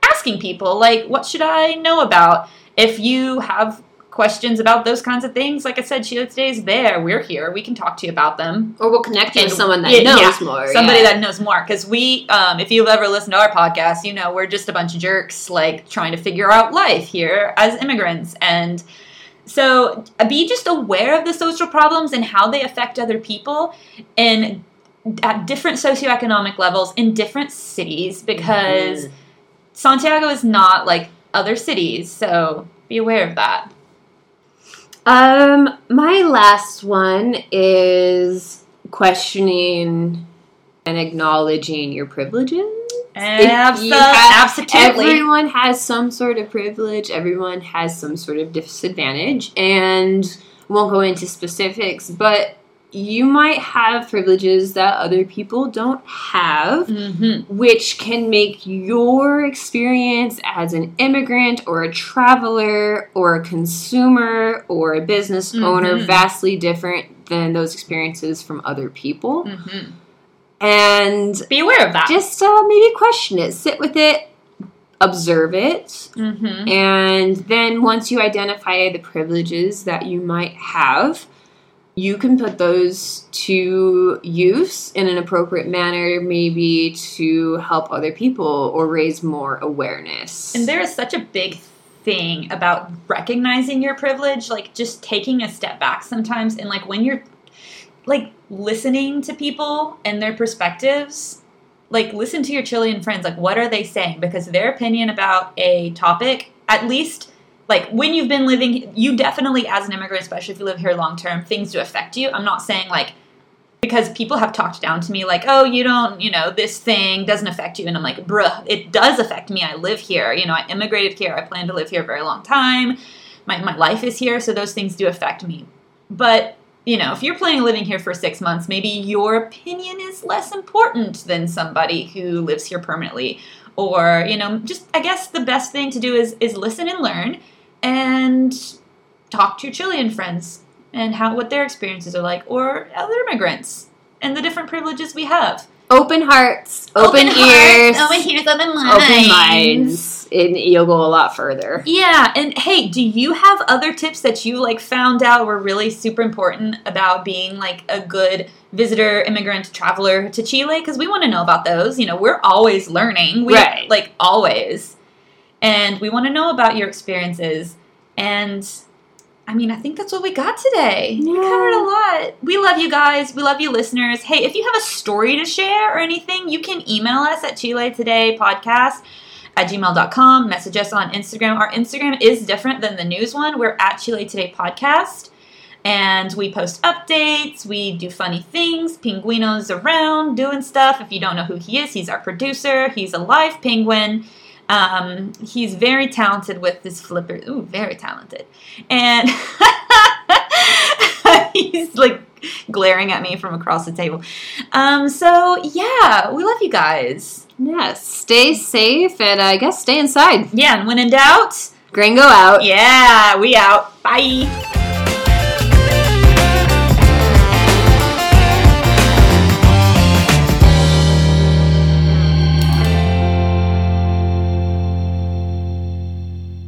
asking people, like, what should I know about? If you have questions about those kinds of things, like I said, Chile Today is there. We're here. We can talk to you about them Or we'll connect you with someone that yeah, knows yeah, more. somebody yeah. that knows more because we um, if you've ever listened to our podcast you know we're just a bunch of jerks like trying to figure out life here as immigrants and so be just aware of the social problems and how they affect other people and at different socioeconomic levels in different cities because Mhm. santiago is not like other cities so be aware of that Um, my last one is questioning and acknowledging your privileges. You have- absolutely Everyone has some sort of privilege. Everyone has some sort of disadvantage, and won't go into specifics, but you might have privileges that other people don't have Mhm. which can make your experience as an immigrant or a traveler or a consumer or a business owner Mhm. vastly different than those experiences from other people. Mhm. And be aware of that just uh, maybe question it, sit with it, observe it, Mhm. and then once you identify the privileges that you might have, you can put those to use in an appropriate manner, maybe to help other people or raise more awareness. And there is such a big thing about recognizing your privilege, like just taking a step back sometimes and like when you're like listening to people and their perspectives, like listen to your Chilean friends, like what are they saying? Because their opinion about a topic, at least like when you've been living you definitely as an immigrant, especially if you live here long term, things do affect you. I'm not saying like because people have talked down to me like, oh, you don't, you know, this thing doesn't affect you. And I'm like, bruh, it does affect me. I live here. You know, I immigrated here. I plan to live here a very long time. My, my life is here. So those things do affect me. But, you know, if you're planning living here for six months, maybe your opinion is less important than somebody who lives here permanently. Or, you know, just I guess the best thing to do is is listen and learn and talk to your Chilean friends and how what their experiences are like, or other immigrants and the different privileges we have. open hearts, open, ears, hearts, open ears, open minds. open minds, and you'll go a lot further. Yeah, and hey, do you have other tips that you like found out were really super important about being like a good visitor, immigrant, traveler to Chile? Because we want to know about those. You know, we're always learning, we, Right. Like always, and we want to know about your experiences. And I mean, I think that's what we got today. We covered a lot. We love you guys. We love you, listeners. Hey, if you have a story to share or anything, you can email us at Chile Today Podcast at gmail.com. Message us on Instagram. Our Instagram is different than the news one. We're at Chile Today Podcast. And we post updates. We do funny things. Pinguino's around doing stuff. If you don't know who he is, he's our producer. He's a live penguin. Um, he's very talented with his flipper. Ooh, very talented. And he's like glaring at me from across the table. Um, so yeah, we love you guys. Yes. Stay safe and I guess stay inside. Yeah, and when in doubt, Gringo out. yeah, we out. Bye.